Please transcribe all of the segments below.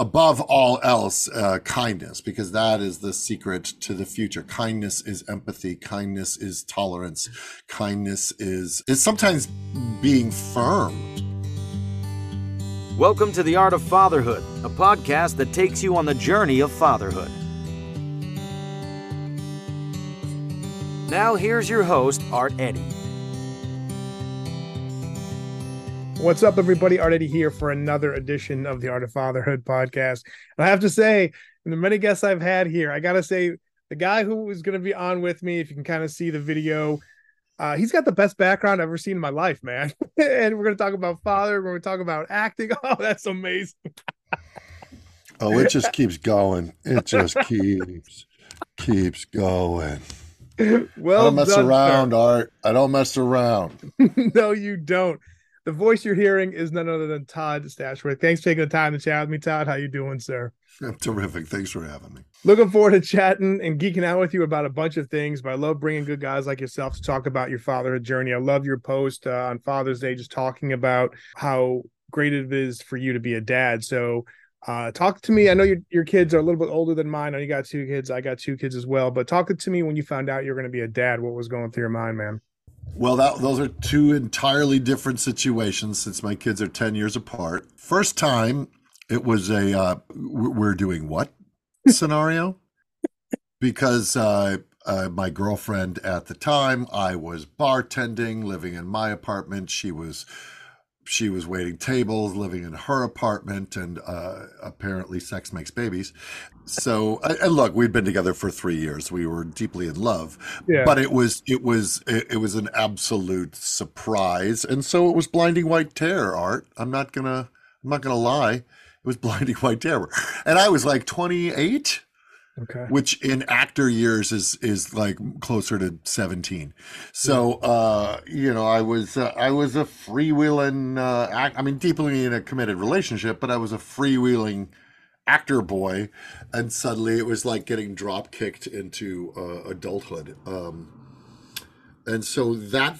above all else, uh, kindness, because that is the secret to the future. Kindness is empathy. Kindness is tolerance. Kindness is is sometimes being firm. Welcome to the Art of Fatherhood, a podcast that takes you on the journey of fatherhood. Now here's your host, Art Eddy. What's up, everybody? Art Eddy here for another edition of the Art of Fatherhood podcast. And I have to say, in the many guests I've had here, I got to say, the guy who is going to be on with me, if you can kind of see the video, uh, he's got the best background I've ever seen in my life, man. and we're going to talk about father. We're going to talk about acting. Oh, that's amazing. oh, it just keeps going. It just keeps keeps going. Well, I don't mess done, around, sir. Art. I don't mess around. no, you don't. The voice you're hearing is none other than Todd Stashwick. Thanks for taking the time to chat with me, Todd. How you doing, sir? I'm terrific. Thanks for having me. Looking forward to chatting and geeking out with you about a bunch of things. But I love bringing good guys like yourself to talk about your fatherhood journey. I love your post uh, on Father's Day, just talking about how great it is for you to be a dad. So, uh, talk to me. I know your your kids are a little bit older than mine. I know you got two kids. I got two kids as well. But talk to me when you found out you're going to be a dad. What was going through your mind, man? Well, that, those are two entirely different situations since my kids are 10 years apart. First time, it was a uh, we're doing what scenario? because uh, uh, my girlfriend at the time, I was bartending, living in my apartment. She was she was waiting tables, living in her apartment, and uh, apparently sex makes babies. So, and look, we'd been together for three years. We were deeply in love, Yeah. but it was it was it, it was an absolute surprise, and so it was blinding white terror. Art, I'm not gonna I'm not gonna lie, it was blinding white terror, and I was like 28 Okay. which in actor years is is like closer to 17 so uh you know i was uh, i was a freewheeling uh act, i mean deeply in a committed relationship but i was a freewheeling actor boy and suddenly it was like getting drop kicked into uh, adulthood. Um and so that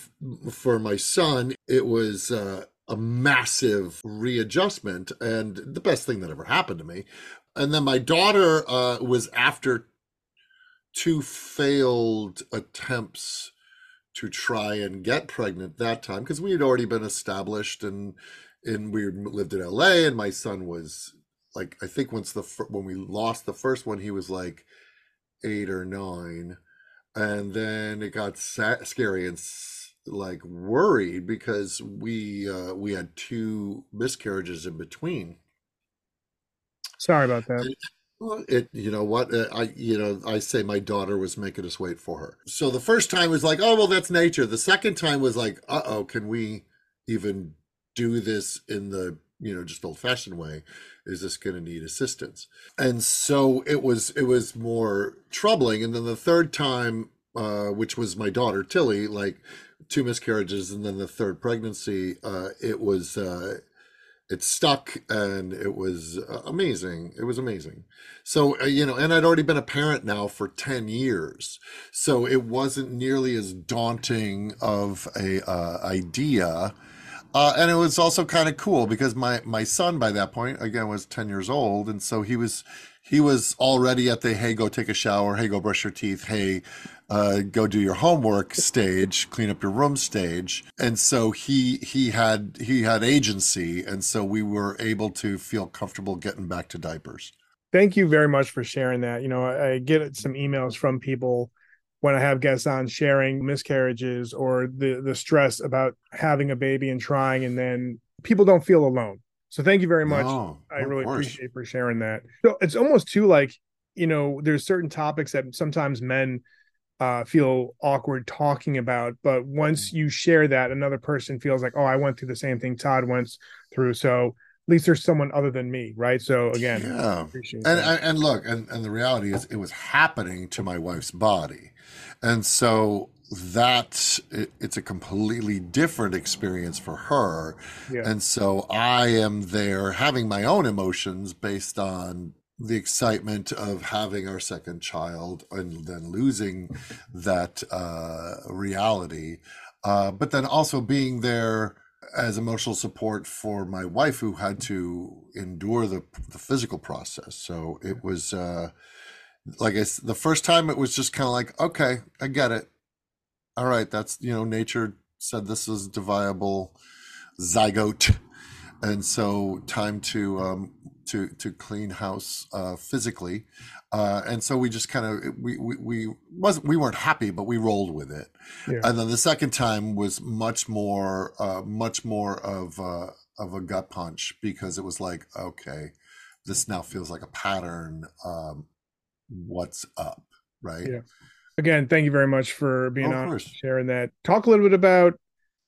for my son it was uh a massive readjustment and the best thing that ever happened to me. And then my daughter uh, was after two failed attempts to try and get pregnant that time because we had already been established and and we lived in LA and my son was like I think once the when we lost the first one he was like eight or nine and then it got sa- scary and s- like worried because we uh, we had two miscarriages in between Sorry about that. well, it you know what uh, I you know I say my daughter was making us wait for her. So the first time was like, oh well, that's nature. The second time was like, uh oh, can we even do this in the you know just old fashioned way? Is this going to need assistance? And so it was it was more troubling. And then the third time, uh, which was my daughter Tilly, like two miscarriages, and then the third pregnancy, uh, it was. Uh, it stuck and it was uh, amazing it was amazing so uh, you know and i'd already been a parent now for 10 years so it wasn't nearly as daunting of a uh, idea uh, and it was also kind of cool because my my son by that point again was 10 years old and so he was he was already at the hey go take a shower hey go brush your teeth hey uh, go do your homework stage clean up your room stage and so he he had he had agency and so we were able to feel comfortable getting back to diapers Thank you very much for sharing that. You know, I, I get some emails from people when I have guests on sharing miscarriages or the the stress about having a baby and trying, and then people don't feel alone. So thank you very much. No, I really course. appreciate for sharing that. So it's almost too like you know, there's certain topics that sometimes men uh, feel awkward talking about, but Mm. once you share that, another person feels like, oh, I went through the same thing Todd went through. So least there's someone other than me, right? So again, yeah and that. and look and, and the reality is it was happening to my wife's body and so that it, it's a completely different experience for her yeah. and so i am there having my own emotions based on the excitement of having our second child and then losing that uh, reality uh, but then also being there as emotional support for my wife who had to endure the the physical process. So it was uh like I the first time it was just kind of like okay, I get it. All right, that's you know nature said this is a viable zygote and so time to um to to clean house uh physically uh, and so we just kind of we, we we wasn't we weren't happy, but we rolled with it. Yeah. And then the second time was much more uh, much more of uh, of a gut punch because it was like okay, this now feels like a pattern. Um, what's up, right? Yeah. Again, thank you very much for being oh, on sharing that. Talk a little bit about.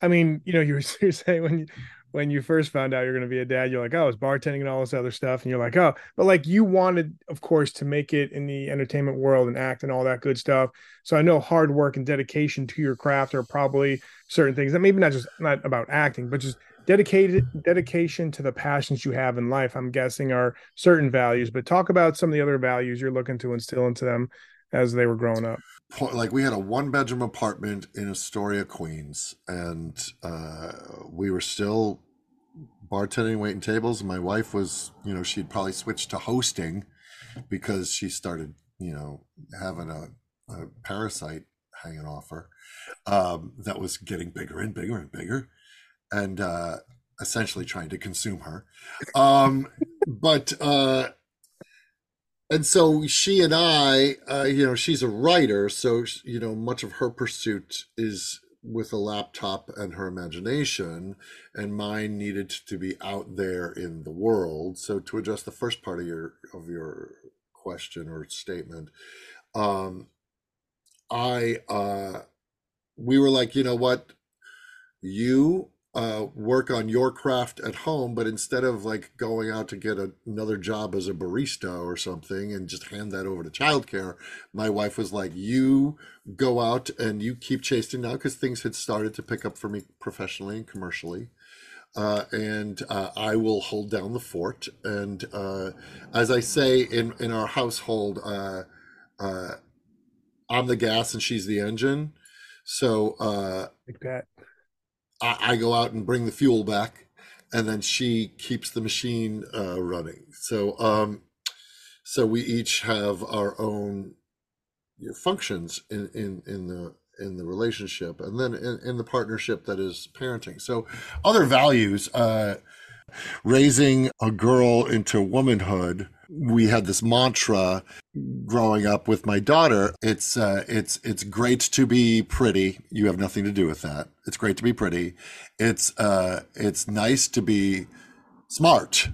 I mean, you know, you were, you were saying when you when you first found out you're going to be a dad, you're like, oh, it's bartending and all this other stuff. And you're like, oh, but like you wanted, of course, to make it in the entertainment world and act and all that good stuff. So I know hard work and dedication to your craft are probably certain things that maybe not just not about acting, but just dedicated dedication to the passions you have in life. I'm guessing are certain values, but talk about some of the other values you're looking to instill into them as they were growing up like we had a one bedroom apartment in Astoria, Queens, and uh, we were still bartending, waiting tables. My wife was, you know, she'd probably switched to hosting because she started, you know, having a, a parasite hanging off her um, that was getting bigger and bigger and bigger, and uh, essentially trying to consume her. Um, but uh, and so she and I, uh, you know, she's a writer, so you know, much of her pursuit is with a laptop and her imagination, and mine needed to be out there in the world. So to address the first part of your of your question or statement, um, I uh, we were like, you know what, you uh, work on your craft at home, but instead of like going out to get a, another job as a barista or something and just hand that over to childcare, my wife was like, "You go out and you keep chasing now," because things had started to pick up for me professionally and commercially. Uh, and uh, I will hold down the fort. And uh, as I say in in our household, uh, uh, I'm the gas and she's the engine. So uh, like that I, I go out and bring the fuel back, and then she keeps the machine uh, running. So, um, so we each have our own functions in, in, in the in the relationship and then in, in, the partnership that is parenting so other values uh raising a girl into womanhood we had this mantra growing up with my daughter. It's uh, it's it's great to be pretty. You have nothing to do with that. It's great to be pretty. It's uh, it's nice to be smart.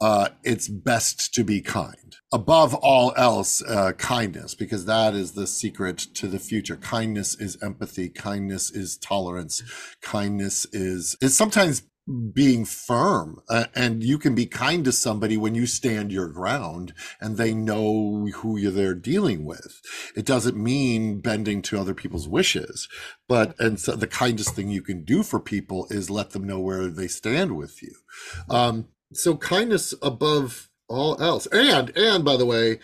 Uh, it's best to be kind. Above all else uh, kindness because that is the secret to the future. Kindness is empathy. Kindness is tolerance. Kindness is is sometimes being firm uh, and you can be kind to somebody when you stand your ground and they know who you're there dealing with. It doesn't mean bending to other people's wishes but and so the kindest thing you can do for people is let them know where they stand with you. Um, so kindness above all else and and by the way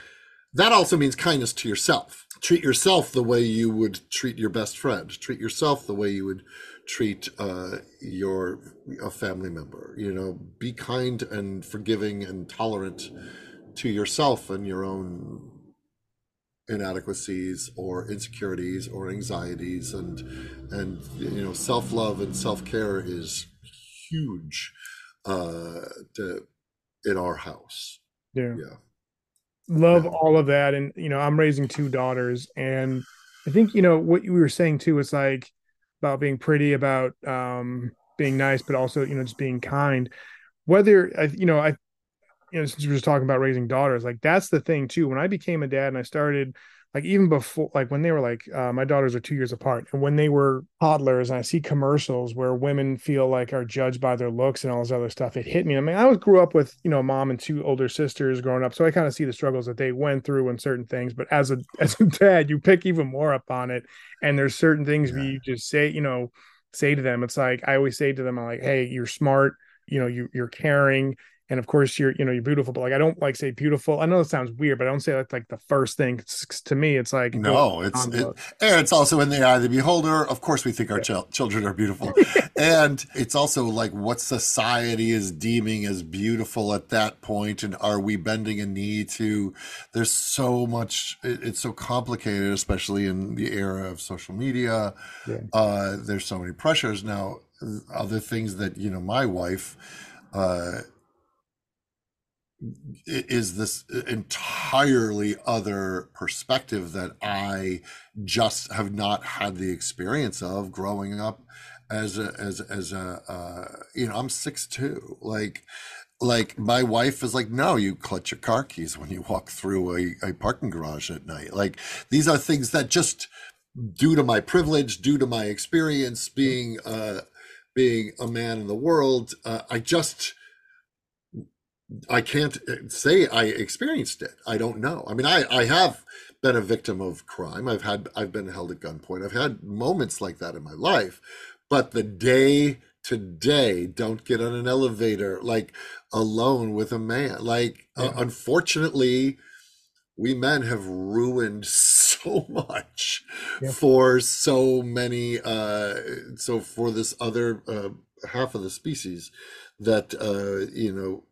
that also means kindness to yourself. Treat yourself the way you would treat your best friend. Treat yourself the way you would treat uh, your a family member. You know, be kind and forgiving and tolerant to yourself and your own inadequacies or insecurities or anxieties and and you know self-love and self-care is huge uh to, in our house yeah yeah love yeah. all of that and you know i'm raising two daughters and i think you know what you were saying too is like about being pretty, about um, being nice, but also you know just being kind. Whether I, you know, I, you know, since we are just talking about raising daughters, like that's the thing too. When I became a dad and I started like even before like when they were like uh, my daughters are two years apart and when they were toddlers and i see commercials where women feel like are judged by their looks and all this other stuff it hit me. I mean i was grew up with you know mom and two older sisters growing up so i kind of see the struggles that they went through and certain things but as a as a dad you pick even more up on it and there's certain things yeah. you just say you know say to them. It's like i always say to them i'm like hey you're smart you know you, you're caring. And of course you're you know you're beautiful but like i don't like say beautiful. I know it sounds weird but i don't say that like the first thing. It's, to me it's like no it's it, and it's also in the eye of the beholder. Of course we think our yeah. ch- children are beautiful. And it's also like what society is deeming as beautiful at that point and are we bending a knee to there's so much it, it's so complicated especially in the era of social media. Yeah. uh there's so many pressures. Now other things that you know my wife uh is this entirely other perspective that I just have not had the experience of growing up as a as as a uh, you know I'm six two. Like like my wife is like no you clutch your car keys when you walk through a, a parking garage at night. Like these are things that just due to my privilege due to my experience being uh being a man in the world uh, I just I can't uh, say I experienced it. I don't know. I mean, I, I have been a victim of crime. I've had I've been held at gunpoint. I've had moments like that in my life, but the day to day, don't get on an elevator like alone with a man. Like, uh, yeah. uh, unfortunately, we men have ruined so much yeah. for so many. Uh, so for this other uh, half of the species that uh, you know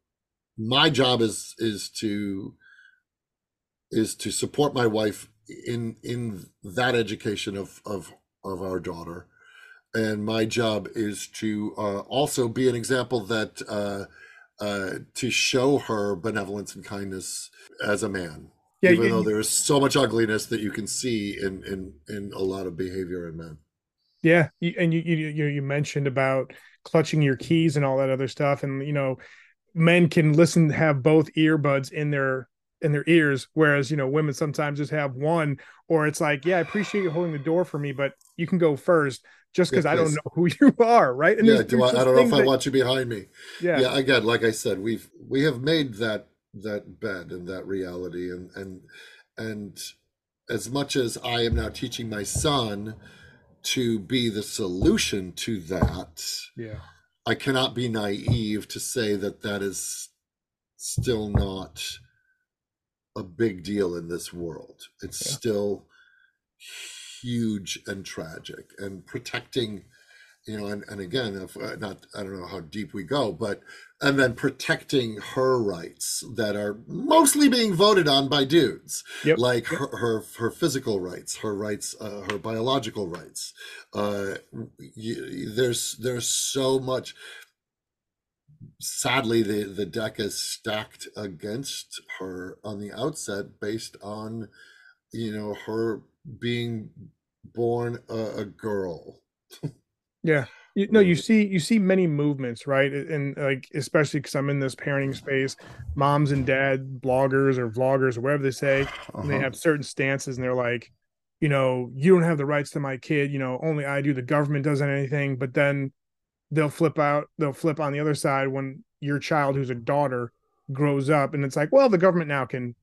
my job is is to is to support my wife in in that education of of of our daughter and my job is to uh, also be an example that uh, uh, to show her benevolence and kindness as a man yeah, even though there is so much ugliness that you can see in in in a lot of behavior in men. Yeah and you you you mentioned about clutching your keys and all that other stuff and you know men can listen have both earbuds in their in their ears whereas you know women sometimes just have one or it's like yeah i appreciate you holding the door for me but you can go first just because yeah, i don't know who you are right? And yeah do I, I, don't know if that, i want you behind me. Yeah. Yeah again like i said we've we have made that that bed and that reality and and and as much as i am now teaching my son to be the solution to that yeah I cannot be naive to say that that is still not a big deal in this world. It's yeah. still huge and tragic and protecting you know and, and again if uh, not i don't know how deep we go but and then protecting her rights that are mostly being voted on by dudes yep. like yep. Her, her, her physical rights her rights uh, her biological rights uh you, there's there's so much sadly the the deck is stacked against her on the outset based on you know her being born a, a girl Yeah. You, no, you see you see many movements, right? And like especially because I'm in this parenting space, moms and dad bloggers or vloggers or whatever they say, uh-huh. and they uh-huh. have certain stances, and they're like, you know, you don't have the rights to my kid. You know, only I do. The government doesn't anything. But then they'll flip out. They'll flip on the other side when your child, who's a daughter, grows up, and it's like, well, the government now can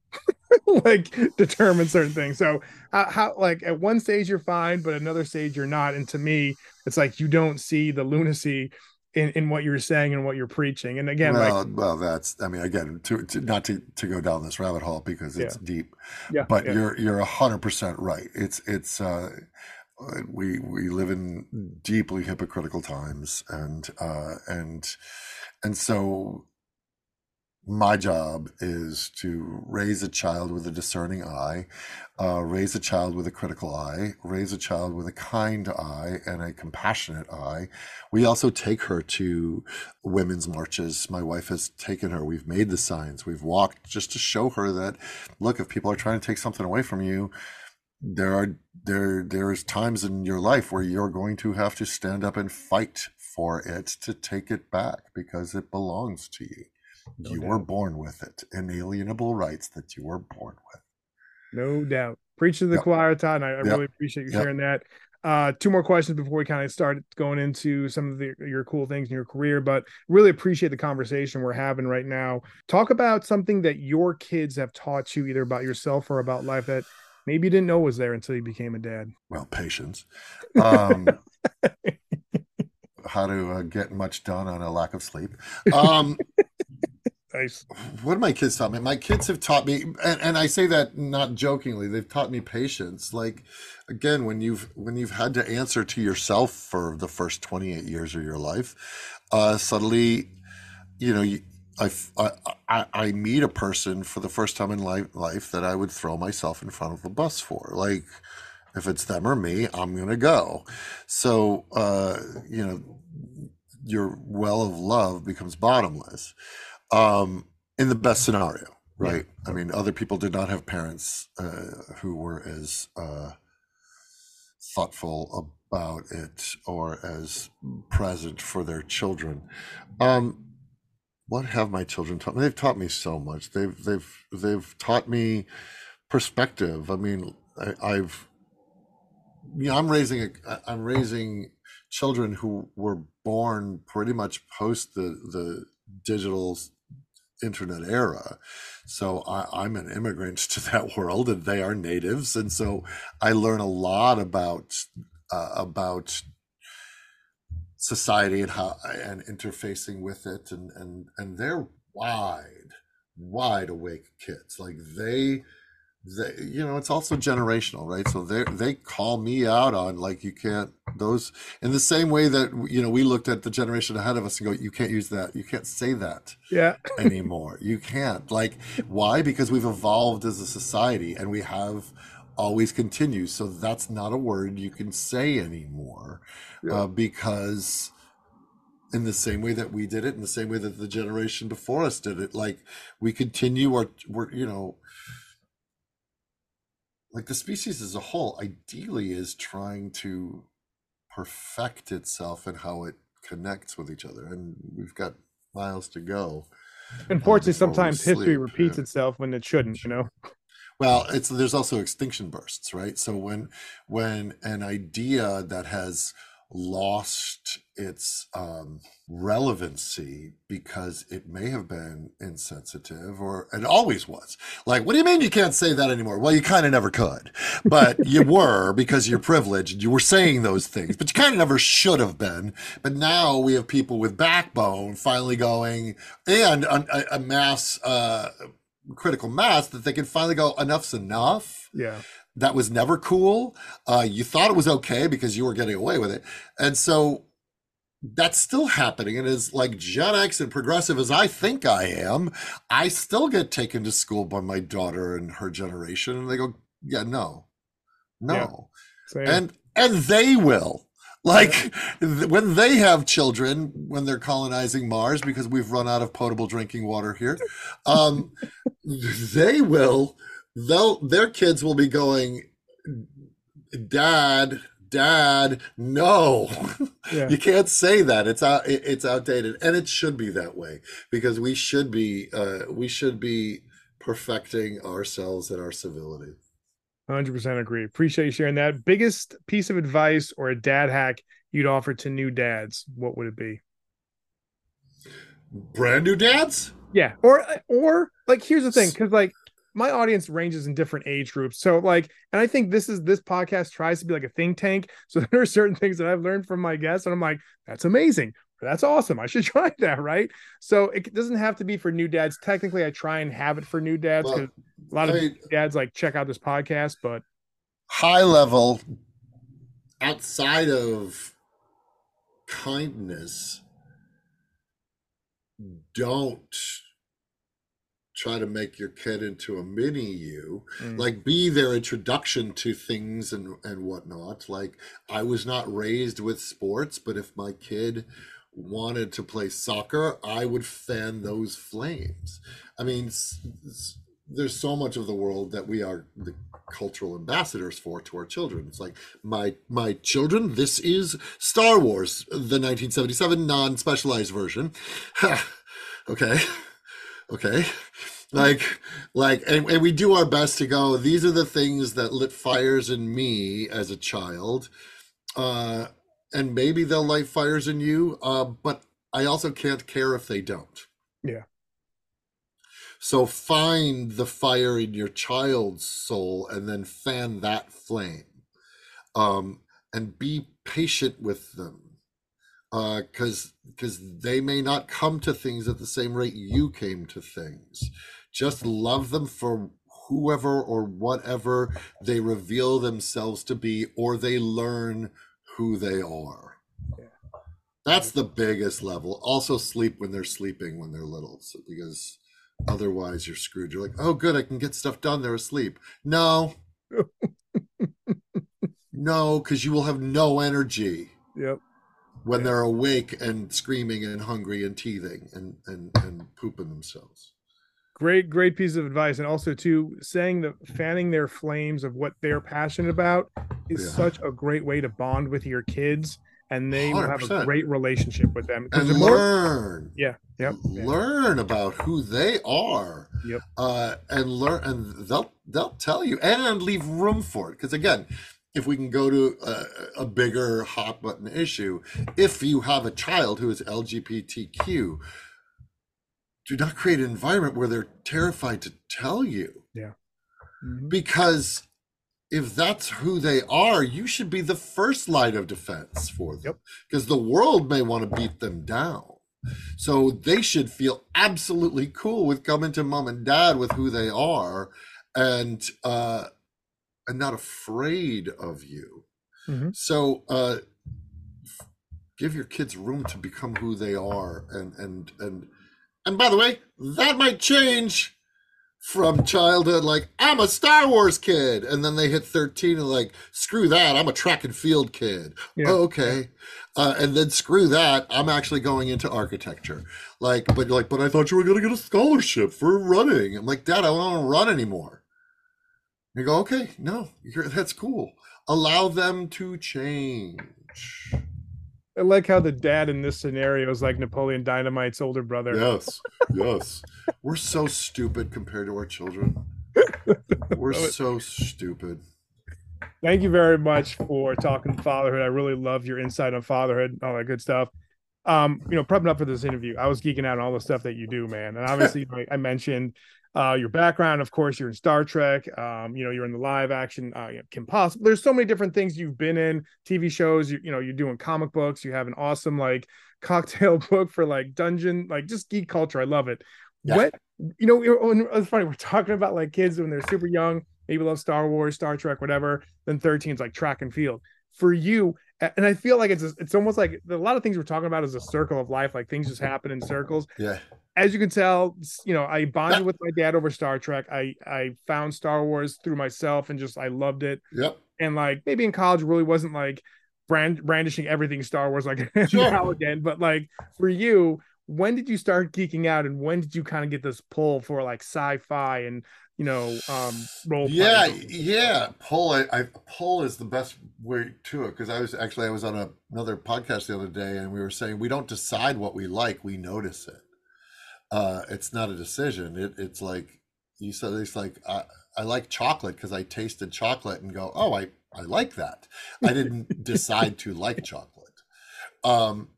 like determine certain things. So uh, how like at one stage you're fine, but another stage you're not. And to me, it's like you don't see the lunacy in, in what you're saying and what you're preaching. And again, well, like, well, that's I mean, again, to, to not to, to go down this rabbit hole because it's yeah. deep. Yeah, but yeah. you're you're a hundred percent right. It's it's uh, we we live in deeply hypocritical times, and uh, and and so my job is to raise a child with a discerning eye, uh, raise a child with a critical eye, raise a child with a kind eye and a compassionate eye. We also take her to women's marches. My wife has taken her. We've made the signs. We've walked just to show her that, look, if people are trying to take something away from you, there are there there's times in your life where you're going to have to stand up and fight for it to take it back because it belongs to you. No you doubt. were born with it, inalienable rights that you were born with. No doubt. Preach to the yep. choir, Todd. I, I yep. really appreciate you yep. sharing that. Uh, two more questions before we kind of start going into some of the, your cool things in your career, but really appreciate the conversation we're having right now. Talk about something that your kids have taught you, either about yourself or about life, that maybe you didn't know was there until you became a dad. Well, patience. Um, how to uh, get much done on a lack of sleep. Um, Nice. What my kids taught me? My kids have taught me, and, and I say that not jokingly. They've taught me patience. Like, again, when you've when you've had to answer to yourself for the first twenty eight years of your life, uh, suddenly, you know, I, I I meet a person for the first time in life life that I would throw myself in front of a bus for. Like, if it's them or me, I'm gonna go. So, uh, you know, your well of love becomes bottomless um, in the best scenario, right? Yeah. I mean, other people did not have parents uh, who were as uh, thoughtful about it or as present for their children. Um, what have my children taught me? They've taught me so much. They've they've they've taught me perspective. I mean, I, have you know, I'm raising a, I'm raising children who were born pretty much post the the digital internet era. So I, am an immigrant to that world, and they are natives, and so I learn a lot about uh, about society and how and interfacing with it, and and and they're wide, wide awake kids. Like they they you know it's also generational right? So they they call me out on like you can't those in the same way that you know we looked at the generation ahead of us and go you can't use that. You can't say that yeah. anymore. You can't. Like why? Because we've evolved as a society and we have always continue so that's not a word you can say anymore yeah. uh, because in the same way that we did it in the same way that the generation before us did it like we continue our we're you know like the species as a whole ideally is trying to perfect itself and how it connects with each other and we've got miles to go unfortunately uh, sometimes history repeats yeah. itself when it shouldn't you know well it's there's also extinction bursts right so when when an idea that has lost its um, relevancy because it may have been insensitive or it always was. Like, what do you mean you can't say that anymore? Well, you kind of never could, but you were because you're privileged. You were saying those things, but you kind of never should have been. But now we have people with backbone finally going and a, a mass, uh, critical mass that they can finally go, enough's enough. Yeah that was never cool. Uh, you thought it was okay because you were getting away with it. And so that's still happening. And as like Gen X and progressive as I think I am, I still get taken to school by my daughter and her generation. And they go, yeah, no, no. Yeah, and, and they will like when they have children when they're colonizing mars because we've run out of potable drinking water here um they will they'll their kids will be going dad dad no. Yeah. you can't say that. It's out it's outdated. And it should be that way because we should be uh we should be perfecting ourselves and our civility. 100% agree. Appreciate you sharing that. Biggest piece of advice or a dad hack you'd offer to new dads what would it be? Brand new dads? Yeah. Or or like here's the thing because like my audience ranges in different age groups. So like, and I think this is this podcast tries to be like a think tank. So there are certain things that I've learned from my guests, and I'm like, that's amazing. That's awesome. I should try that, right? So it doesn't have to be for new dads. Technically, I try and have it for new dads because well, a lot of I dads like check out this podcast, but high level outside of kindness don't try to make your kid into a mini you. Mm. like be their introduction to things and and whatnot. Like i was not raised with sports but if my kid wanted to play soccer i would fan those flames. I mean there's so much of the world that we are the cultural ambassadors for to our children. It's like my my children this is star wars the 1977 non-specialized version. Okay okay. Like like and, and we do our best to go these are the things that lit fires in me as a child uh and maybe they'll light fires in you uh but i also can't care if they don't. Yeah. So find the fire in your child's soul and then fan that flame um and be patient with them because uh, because they may not come to things at the same rate you came to things. Just love them for whoever or whatever they reveal themselves to be, or they learn who they are. Yeah. That's the biggest level. Also, sleep when they're sleeping when they're little, so, because otherwise you're screwed. You're like, oh, good, I can get stuff done. They're asleep. No, no, because you will have no energy. Yep when they're awake and screaming and hungry and teething and and and pooping themselves. Great great piece of advice. And also too saying that fanning their flames of what they're passionate about is yeah. such a great way to bond with your kids and they 100%. will have a great relationship with them. And learn more, yeah yep learn about who they are yep. uh and learn and they'll they'll tell you and leave room for it. Because again if we can go to a, a, bigger hot button issue, if you have a child who is LGBTQ, do not create an environment where they're terrified to tell you. Yeah. Mm-hmm. Because if that's who they are, you should be the first line of defense for them. Yep. Because the world may want to beat them down. So they should feel absolutely cool with coming to mom and dad with who they are. And uh and not afraid of you. Mm-hmm. So uh, give your kids room to become who they are, and and and and by the way, that might change from childhood like i'm a star wars kid and then they hit 13 and like screw that i'm a track and field kid yeah. oh, okay uh, and then screw that i'm actually going into architecture like but like but i thought you were going to get a scholarship for running i'm like dad i don't want to run anymore you go, okay, no, that's cool. Allow them to change. I like how the dad in this scenario is like Napoleon Dynamite's older brother. Yes, yes. We're so stupid compared to our children. We're so stupid. Thank you very much for talking fatherhood. I really love your insight on fatherhood, and all that good stuff. Um, you know, prepping up for this interview, I was geeking out on all the stuff that you do, man. And obviously, like I mentioned, uh, your background, of course, you're in Star Trek. Um, you know, you're in the live action uh, you know, Kim Possible. There's so many different things you've been in, TV shows. You, you know, you're doing comic books. You have an awesome like cocktail book for like dungeon, like just geek culture. I love it. Yeah. What you know, it's funny. We're talking about like kids when they're super young, maybe love Star Wars, Star Trek, whatever. Then 13's like track and field. For you, and I feel like it's a, it's almost like a lot of things we're talking about is a circle of life. Like things just happen in circles. Yeah as you can tell, you know, I bonded with my dad over Star Trek. I I found Star Wars through myself and just I loved it. Yep. And like maybe in college really wasn't like brand brandishing everything Star Wars like sure. now again, but like for you, when did you start geeking out and when did you kind of get this pull for like sci-fi and you know um role yeah yeah pull I, I pull is the best way to it because i was actually i was on a, another podcast the other day and we were saying we don't decide what we like we notice it uh, it's not a decision. It, it's like you said. It's like I, I like chocolate because I tasted chocolate and go, oh, I I like that. I didn't decide to like chocolate. Um,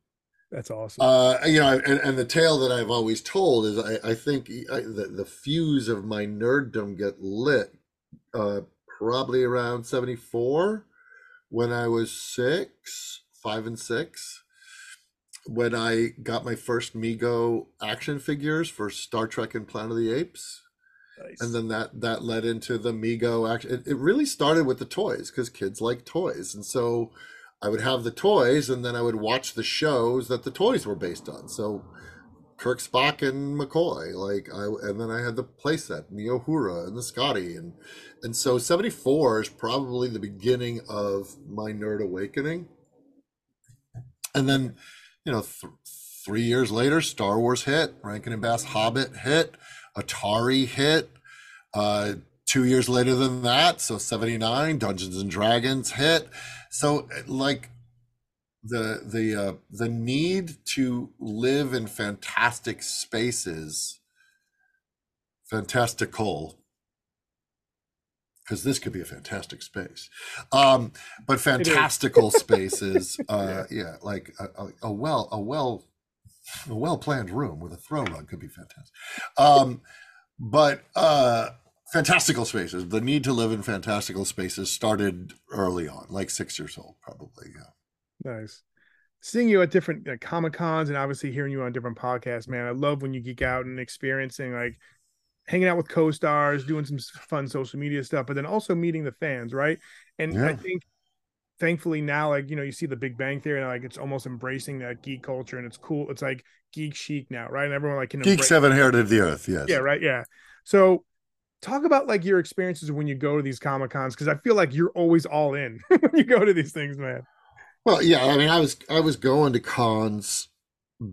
That's awesome. Uh, you know, and, and the tale that I've always told is I, I think I, the, the fuse of my nerddom get lit uh, probably around 74 when I was six, five and six when I got my first Mego action figures for Star Trek and Planet of the Apes. Nice. And then that that led into the Mego action. It, it really started with the toys because kids like toys, and so I would have the toys, and then I would watch the shows that the toys were based on. So Kirk, Spock, and McCoy, like I, and then I had the playset, and the and the Scotty, and and so seventy four is probably the beginning of my nerd awakening. And then you know, th- three years later, Star Wars hit, Rankin and Bass Hobbit hit, Atari hit. Uh, two years later than that, so 79, Dungeons and Dragons hit. So like the the uh, the need to live in fantastic spaces, fantastical because this could be a fantastic space. Um, but fantastical spaces, uh, yeah. yeah, like a, a, a, well, a well, a well planned room with a throw rug could be fantastic. Um, but uh, fantastical spaces, the need to live in fantastical spaces started early on, like six years old, probably. Yeah. Nice. seeing you at different uh, like, comic cons and obviously hearing you on different podcasts, man. I love when you geek out and experiencing like hanging out with co-stars, doing some fun social media stuff, but then also meeting the fans, right? And yeah. I think thankfully now, like you know, you see the Big Bang Theory, and like it's almost embracing that geek culture, and it's cool. It's like geek chic now, right? And everyone like can geeks have inherited the earth, yes. Yeah, right. Yeah. So talk about like your experiences when you go to these comic cons because I feel like you're always all in when you go to these things, man. Well, yeah, I mean, I was I was going to cons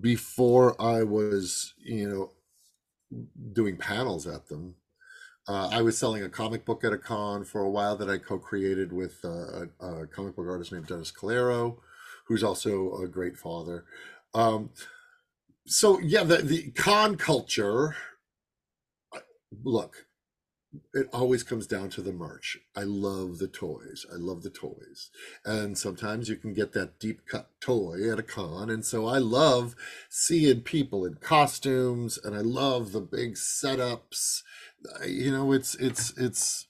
before I was, you know, doing panels at them. Uh, I was selling a comic book at a con for a while that I co-created with uh, a, a, comic book artist named Dennis Calero, who's also a great father. Um, so yeah, the the con culture. Look, it always comes down to the merch. I love the toys. I love the toys. And sometimes you can get that deep cut toy at a con. And so I love seeing people in costumes and I love the big setups. You know, it's it's it's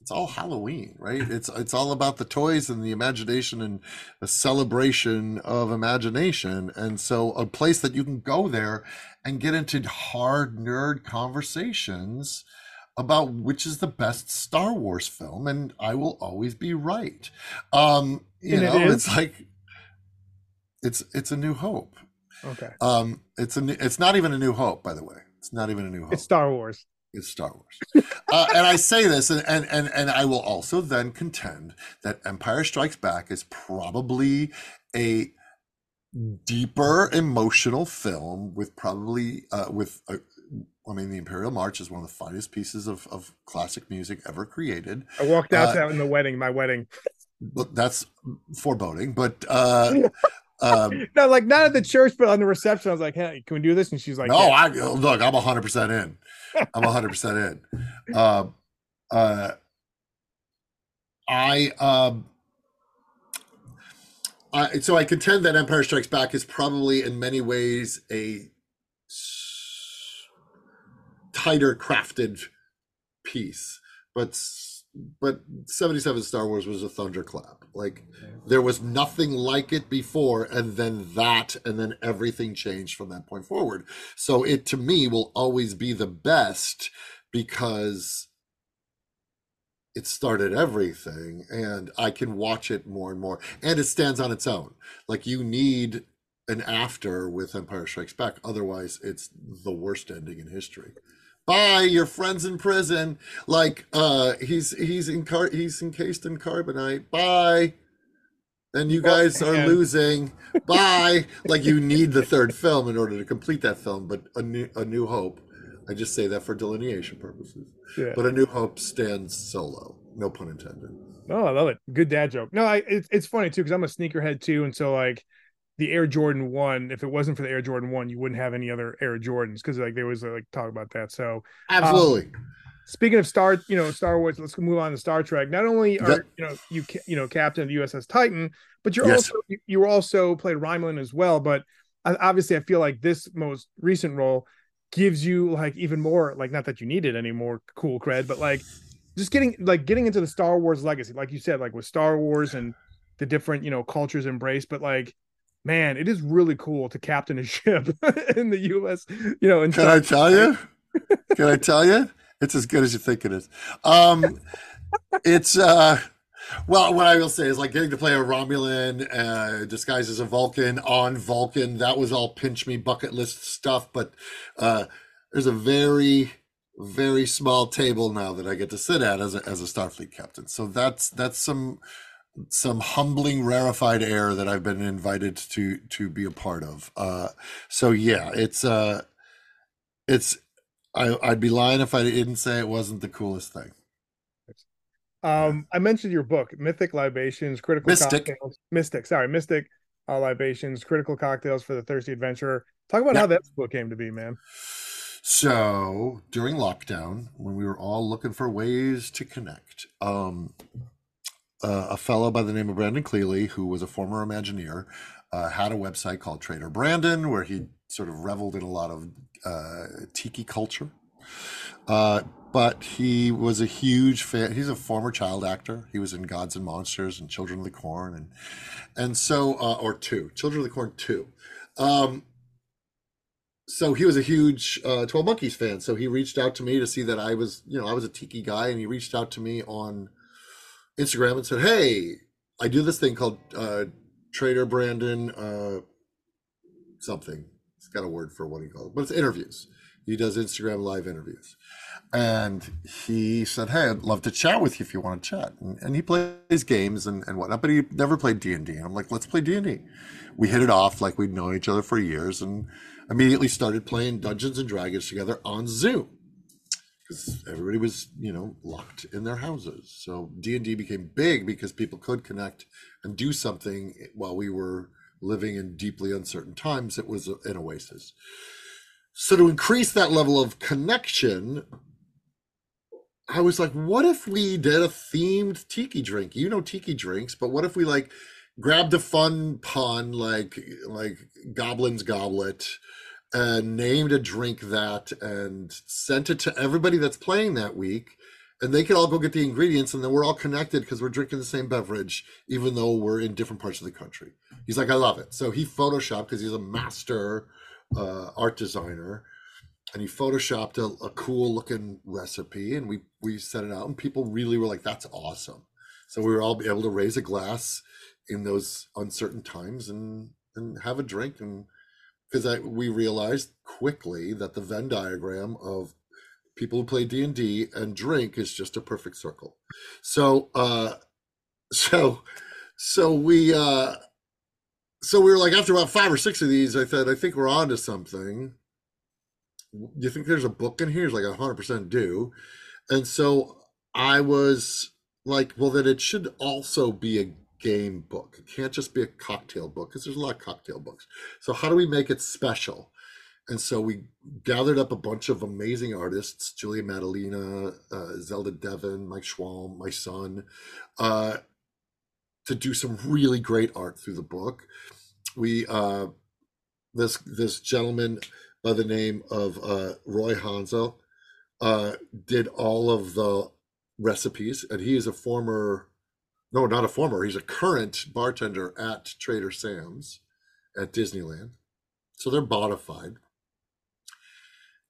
it's, all Halloween, right? It's it's all about the toys and the imagination and a celebration of imagination. And so a place that you can go there and get into hard nerd conversations about which is the best Star Wars film, and I will always be right. Um, you and know, it it's like it's it's a New Hope. Okay. Um, it's a new, it's not even a New Hope, by the way. It's not even a New Hope. It's Star Wars. It's Star Wars. uh, and I say this, and, and and and I will also then contend that Empire Strikes Back is probably a deeper emotional film with probably uh, with a, I mean, the Imperial March is one of the finest pieces of, of classic music ever created. I walked out uh, in the wedding, my wedding. That's foreboding. But uh, um, no, like not at the church, but on the reception, I was like, "Hey, can we do this?" And she's like, "No, yeah. I look, I'm hundred percent in. I'm hundred percent in." Uh, uh, I um. I, so I contend that Empire Strikes Back is probably in many ways a tighter crafted piece. But but 77 star wars was a thunderclap. Like there was nothing like it before and then that and then everything changed from that point forward. So it to me will always be the best because it started everything and i can watch it more and more and it stands on its own. Like you need an after with empire strikes back otherwise it's the worst ending in history bye your friends in prison. Like uh he's he's in car he's encased in carbonite. Bye. And you guys are losing. Bye. Like you need the third film in order to complete that film but a new a new hope. I just say that for delineation purposes. Yeah. but a new hope stands solo. No pun intended. Oh i love it. Good dad joke. No i it's, it's funny too because i'm a sneakerhead too and so like the Air Jordan One. If it wasn't for the Air Jordan One, you wouldn't have any other Air Jordans because like there was like talk about that. So absolutely. Um, speaking of Star, you know Star Wars. Let's move on to Star Trek. Not only are you know you you know captain of the USS Titan, but you're yes. also you also played Romulan as well. But obviously, I feel like this most recent role gives you like even more like not that you need it anymore cool cred, but like just getting like getting into the Star Wars legacy, like you said, like with Star Wars and the different you know cultures embraced, but like man, it is really cool to captain a ship in the U.S. You know, can I tell you? Can I tell you? It's as good as you think it is. Um, it's uh, well, what I will say is like getting to play a Romulan uh, disguised as a Vulcan on Vulcan. That was all pinch me bucket list stuff, but uh, there's a very very small table now that I get to sit at as a, as a Starfleet captain. So that's that's some some humbling rarefied air that I've been invited to to be a part of. Uh, so yeah, it's uh, it's I, I'd be lying if I didn't say it wasn't the coolest thing. Um, I mentioned your book, Mythic Libations, Critical Mystic. Cocktails, Mystic. Sorry, Mystic uh, Libations, Critical Cocktails for the Thirsty Adventurer. Talk about how that book came to be, man. So during lockdown, when we were all looking for ways to connect, um, uh, a fellow by the name of Brandon Kleyla, who was a former Imagineer, uh, had a website called Trader Brandon, where he sort of reveled in a lot of uh, tiki culture. Uh, but he was a huge fan. He's a former child actor. He was in Gods and Monsters and Children of the Corn, and and so uh, or two Children of the Corn two. Um, so he was a huge uh, 12 Monkeys fan. So he reached out to me to see that I was, you know, I was a tiki guy, and he reached out to me on Instagram and said, "Hey, I do this thing called uh, Trader Brandon uh, something. He's got a word for what he calls it, but it's interviews. He does Instagram live interviews." And he said, "Hey, I'd love to chat with you if you want to chat." And, and he plays games and, and whatnot, but he never played D and D. I'm like, "Let's play D and D." We hit it off like we'd known each other for years, and immediately started playing Dungeons and Dragons together on Zoom because everybody was you know locked in their houses. So D and D became big because people could connect and do something while we were living in deeply uncertain times. It was an oasis. So to increase that level of connection, I was like, what if we did a themed tiki drink? You know tiki drinks, but what if we like grabbed a fun pun like like Goblin's Goblet and named a drink that and sent it to everybody that's playing that week and they could all go get the ingredients and then we're all connected because we're drinking the same beverage even though we're in different parts of the country. He's like i love it. So he photoshopped because he's a master uh, art designer and he photoshopped a, a cool looking recipe and we we set it out and people really were like that's awesome. So we were all able to raise a glass in those uncertain times and and have a drink and because we realized quickly that the Venn diagram of people who play D and D and drink is just a perfect circle. So, uh, so, so we, uh, so we were like, after about five or six of these, I said, I think we're on to something. You think there's a book in here? It's like a hundred percent do. And so I was like, well, then it should also be a game book. It can't just be a cocktail book because there's a lot of cocktail books. So how do we make it special? And so we gathered up a bunch of amazing artists, Julia Madalena, uh, Zelda Devon, Mike Schwalm, my son, uh, to do some really great art through the book. We uh, this this gentleman by the name of uh, Roy Hansel uh, did all of the recipes, and he is a former no, not a former. He's a current bartender at Trader Sam's at Disneyland. So they're bonified.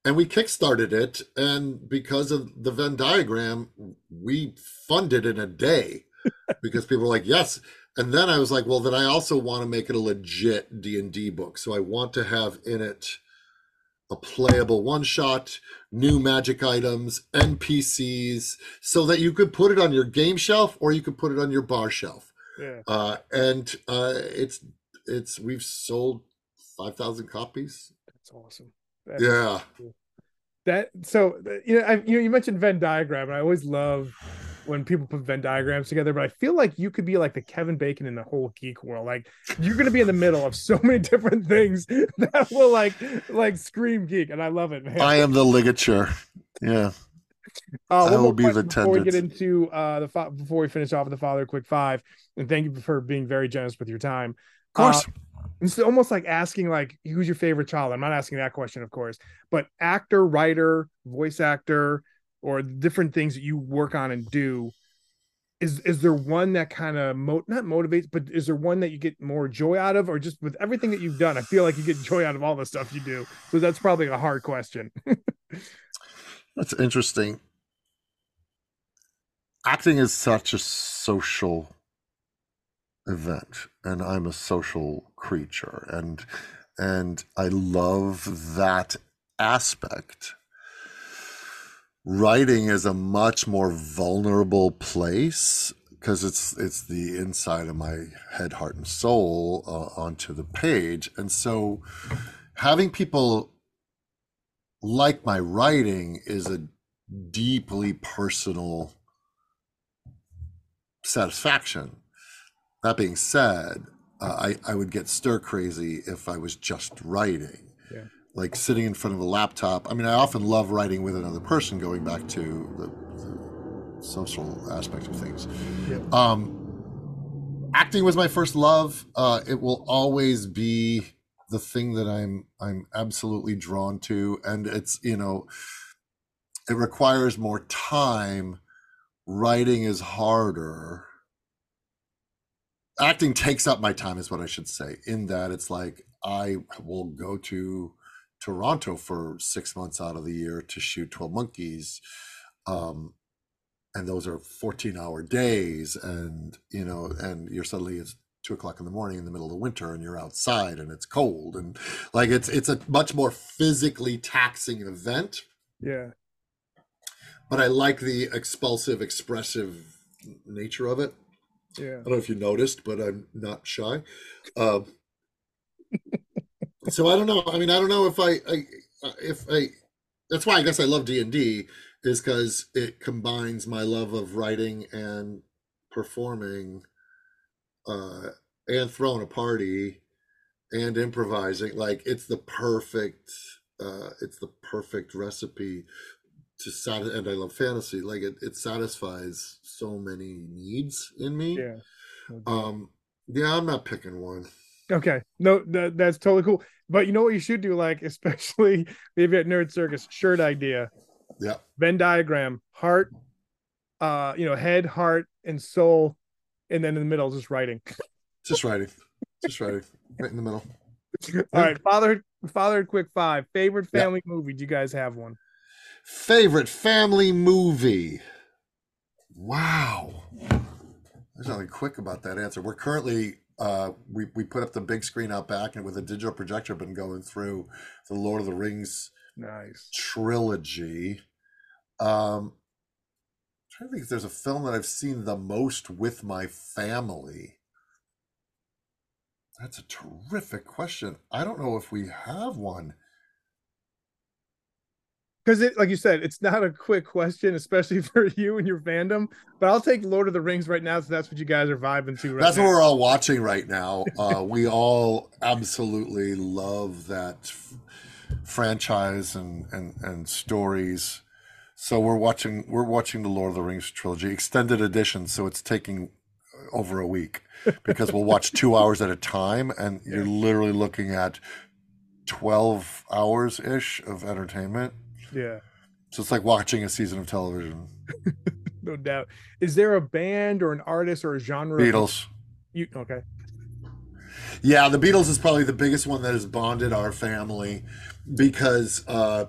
And we kickstarted it. And because of the Venn diagram, we funded in a day because people were like, yes. And then I was like, well, then I also want to make it a legit D&D book. So I want to have in it a playable one shot, new magic items, NPCs, so that you could put it on your game shelf or you could put it on your bar shelf. Yeah. Uh, and uh, it's it's we've sold five thousand copies. That's awesome. That yeah. Cool. That so you know I, you know you mentioned Venn diagram and I always love when people put Venn diagrams together, but I feel like you could be like the Kevin Bacon in the whole geek world. Like you're gonna be in the middle of so many different things that will like like scream geek, and I love it, man. I am the ligature. Yeah. Uh, I will be the before we get into uh, the fa- before we finish off with the father quick five, and thank you for being very generous with your time. Of course. Uh, it's almost like asking like who's your favorite child. I'm not asking that question, of course, but actor, writer, voice actor, or different things that you work on and do is is there one that kind of mo- not motivates but is there one that you get more joy out of? Or just with everything that you've done i feel like you get joy out of all the stuff you do. So that's probably a hard question. That's interesting. Acting is such a social event and i'm a social creature and and i love that aspect writing is a much more vulnerable place because it's it's the inside of my head heart and soul uh, onto the page. And so having people like my writing is a deeply personal satisfaction. That being said uh, I, I would get stir crazy if i was just writing like sitting in front of a laptop. I mean, I often love writing with another person, going back to the, the social aspect of things. Yep. Um, acting was my first love. Uh, it will always be the thing that I'm I'm absolutely drawn to, and it's you know, it requires more time. Writing is harder. Acting takes up my time, is what I should say. In that it's like I will go to Toronto for six months out of the year to shoot 12 Monkeys. Um, and those are 14 hour days. And, you know, and you're suddenly, it's two o'clock in the morning in the middle of the winter and you're outside and it's cold. And like, it's, it's a much more physically taxing event. Yeah. But I like the expulsive, expressive nature of it. Yeah. I don't know if you noticed, but I'm not shy. Um, so I don't know. I mean, I don't know if I, I if I. That's why I guess I love D and D is because it combines my love of writing and performing, uh, and throwing a party, and improvising. Like it's the perfect. Uh, it's the perfect recipe to satisfy. And I love fantasy. Like it, it satisfies so many needs in me. Yeah. Um. Yeah, I'm not picking one. Okay. No, that, that's totally cool. But you know what you should do, like, especially maybe at Nerd Circus, shirt idea. Yeah. Venn diagram, heart, uh, you know, head, heart, and soul, and then in the middle, just writing. Just writing. Just writing. Right in the middle. All right, father, father, quick five. Favorite family yeah. movie? Do you guys have one? Favorite family movie? Wow. There's nothing quick about that answer. We're currently uh, we we put up the big screen out back and with a digital projector been going through the Lord of the Rings nice trilogy. Um, I'm trying to think if there's a film that I've seen the most with my family. That's a terrific question. I don't know if we have one because it like you said it's not a quick question especially for you and your fandom but i'll take lord of the rings right now so that's what you guys are vibing to right that's now. what we're all watching right now. Uh, we all absolutely love that f- franchise and, and and stories. So we're watching we're watching the lord of the rings trilogy extended edition so it's taking over a week because we'll watch two hours at a time and you're literally looking at 12 hours ish of entertainment yeah. So it's like watching a season of television. no doubt. Is there a band or an artist or a genre? Beatles. You okay? Yeah, the Beatles is probably the biggest one that has bonded our family because uh,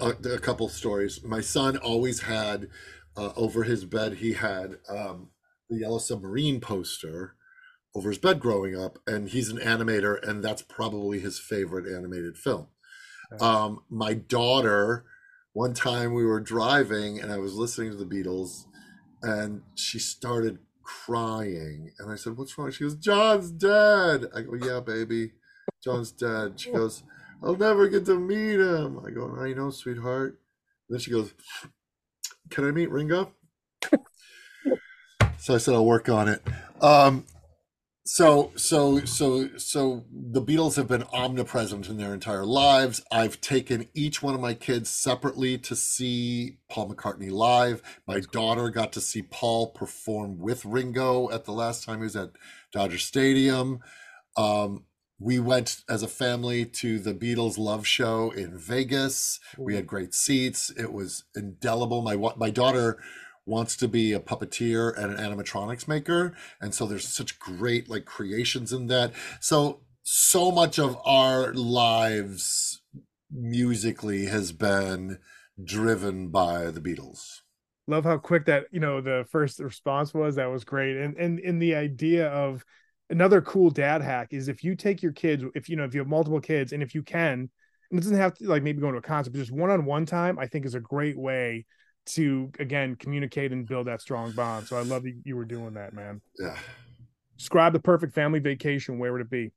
a, a, couple stories. My son always had uh, over his bed. He had um, the Yellow Submarine poster over his bed growing up, and he's an animator, and that's probably his favorite animated film. Um, my daughter, one time we were driving and I was listening to the Beatles and she started crying. And I said, What's wrong? She goes, John's dead. I go, Yeah, baby. John's dead. She goes, I'll never get to meet him. I go, I know, sweetheart. And then she goes, Can I meet Ringo? so I said, I'll work on it. Um, so so so so the beatles have been omnipresent in their entire lives. I've taken each one of my kids separately to see paul mccartney live. My daughter got to see paul perform with ringo at the last time he was at dodger stadium. Um, we went as a family to the beatles love show in vegas. We had great seats. It was indelible. My my daughter wants to be a puppeteer and an animatronics maker. And so there's such great like creations in that. So so much of our lives musically has been driven by the beatles. Love how quick that you know the first response was. That was great. And and in the idea of another cool dad hack is if you take your kids if you know if you have multiple kids and if you can and it doesn't have to like maybe going to a concert but just one-on-one time i think is a great way to again communicate and build that strong bond. So I love you, you were doing that, man. Yeah. Describe the perfect family vacation. Where would it be?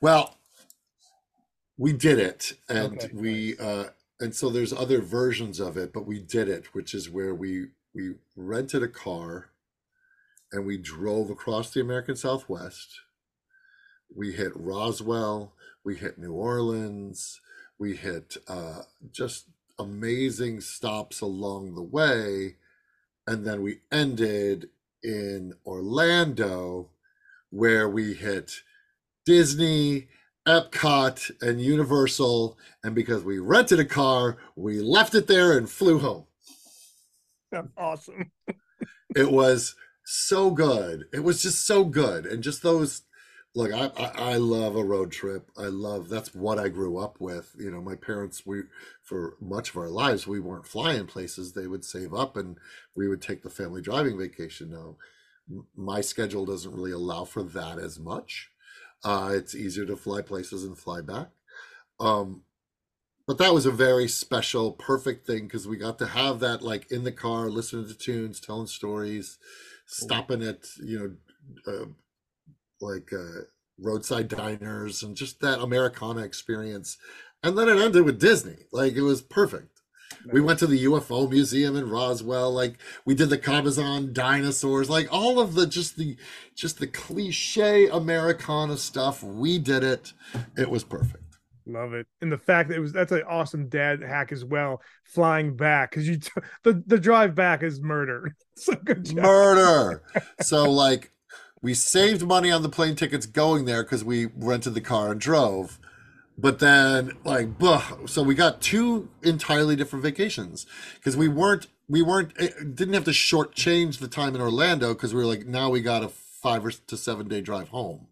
Well, we did it, and okay, we uh, and so there's other versions of it, but we did it, which is where we we rented a car, and we drove across the American Southwest. We hit Roswell. We hit New Orleans. We hit uh, just amazing stops along the way. And then we ended in Orlando, where we hit Disney Epcot and Universal, and because we rented a car, we left it there and flew home. That's awesome. it was so good. It was just so good, and just those. Look, I, I I love a road trip. I love that's what I grew up with. You know, my parents we for much of our lives we weren't flying places. They would save up, and we would take the family driving vacation. Now, my schedule doesn't really allow for that as much uh, it's easier to fly places and fly back. Um, but that was a very special, perfect thing because we got to have that like in the car, listening to tunes, telling stories, stopping at you know, uh, like uh, roadside diners, and just that Americana experience. And then it ended with Disney. Like it was perfect. We went to the UFO museum in Roswell. Like we did the Cabazon dinosaurs. Like all of the just the just the cliche Americana stuff. We did it. It was perfect. Love it, and the fact that it was that's an awesome dad hack as well. Flying back because you t- the the drive back is murder. so good job. Murder. so like we saved money on the plane tickets going there because we rented the car and drove. But then like so we got two entirely different vacations. Because we weren't we weren't eh, didn't have to shortchange the time in orlando because we were like now we got a five or to seven day drive home.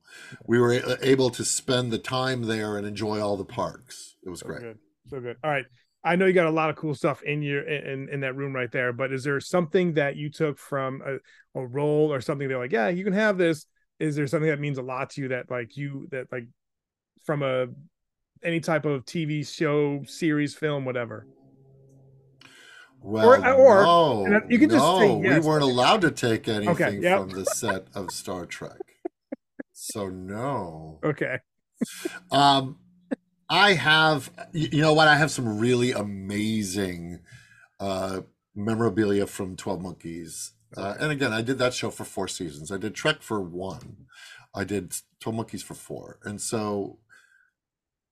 We were able to spend the time there and enjoy all the parks. It was so great. good. so good. All right i know you got a lot of cool stuff in your in in that room right there but is there something that you took from a, a role or something they're like yeah you can have this is there something that means a lot to you that like you that like from a any type of TV show, series, film, whatever. Well, or, or no, you can just no, say yes. we weren't allowed to take anything okay, yep. from the set of Star Trek. so no. Okay. um, I have, you know what? I have some really amazing uh, memorabilia from Twelve Monkeys. Uh, and again, I did that show for four seasons. I did Trek for one. I did Twelve Monkeys for four, and so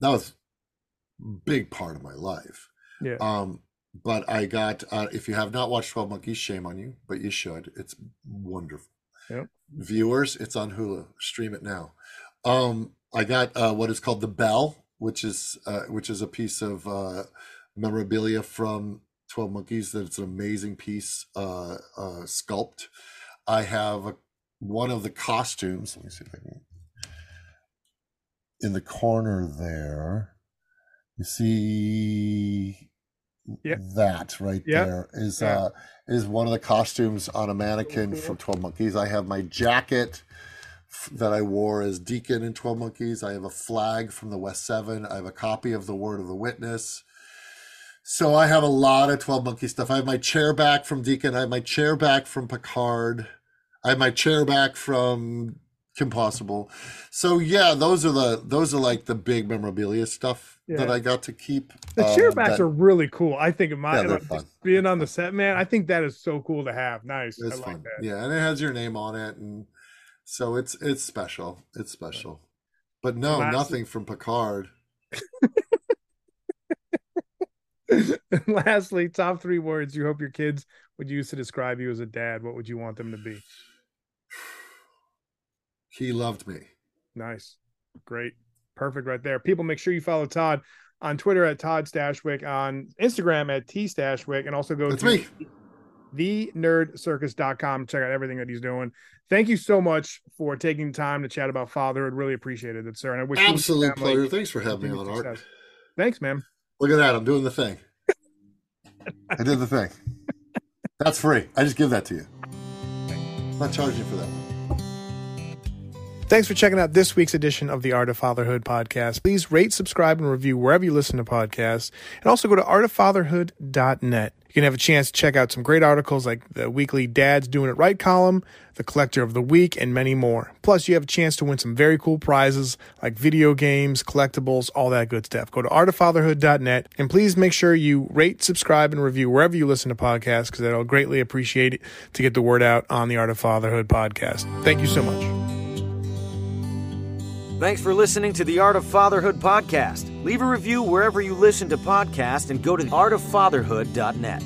that was big part of my life. Yeah. Um, but I got uh, if you have not watched Twelve Monkeys, shame on you, but you should. It's wonderful. Yep. Viewers, it's on Hulu. Stream it now. Um, I got uh, what is called the Bell, which is uh, which is a piece of uh, memorabilia from Twelve Monkeys. That it's an amazing piece, uh, uh, sculpt. I have a, one of the costumes. Let me see if I can in the corner there. You see yep. that right yep. there is yeah. uh is one of the costumes on a mannequin from 12 Monkeys. I have my jacket that I wore as Deacon in 12 Monkeys. I have a flag from the West 7. I have a copy of the Word of the Witness. So I have a lot of 12 Monkey stuff. I have my chair back from Deacon. I have my chair back from Picard. I have my chair back from Kim Possible. So yeah, those are the those are like the big memorabilia stuff yeah. that I got to keep. The um, chairbacks are really cool. I think my yeah, like, being on the set, man, I think that is so cool to have. Nice. It's I fun. Like yeah, and it has your name on it, and so it's it's special. It's special. But no, Lastly, nothing from Picard. Lastly, top three words you hope your kids would use to describe you as a dad. What would you want them to be? He loved me. Nice. Great. Perfect right there. People, make sure you follow Todd on Twitter at Todd Stashwick, on Instagram at T Stashwick, and also go That's to me. thenerdcircus.com. Check out everything that he's doing. Thank you so much for taking time to chat about fatherhood. Really appreciated it, sir. And I wish absolute pleasure. Thanks for having me on, success. Art. Thanks, man. Look at that. I'm doing the thing. I did the thing. That's free. I just give that to you. I'm not charging for that. Thanks for checking out this week's edition of the Art of Fatherhood podcast. Please rate, subscribe, and review wherever you listen to podcasts. And also go to artoffatherhood.net. You can have a chance to check out some great articles like the weekly Dad's Doing It Right column, the Collector of the Week, and many more. Plus, you have a chance to win some very cool prizes like video games, collectibles, all that good stuff. Go to artoffatherhood.net and please make sure you rate, subscribe, and review wherever you listen to podcasts because that'll greatly appreciate it to get the word out on the Art of Fatherhood podcast. Thank you so much. Thanks for listening to the Art of Fatherhood podcast. Leave a review wherever you listen to podcasts and go to artoffatherhood.net.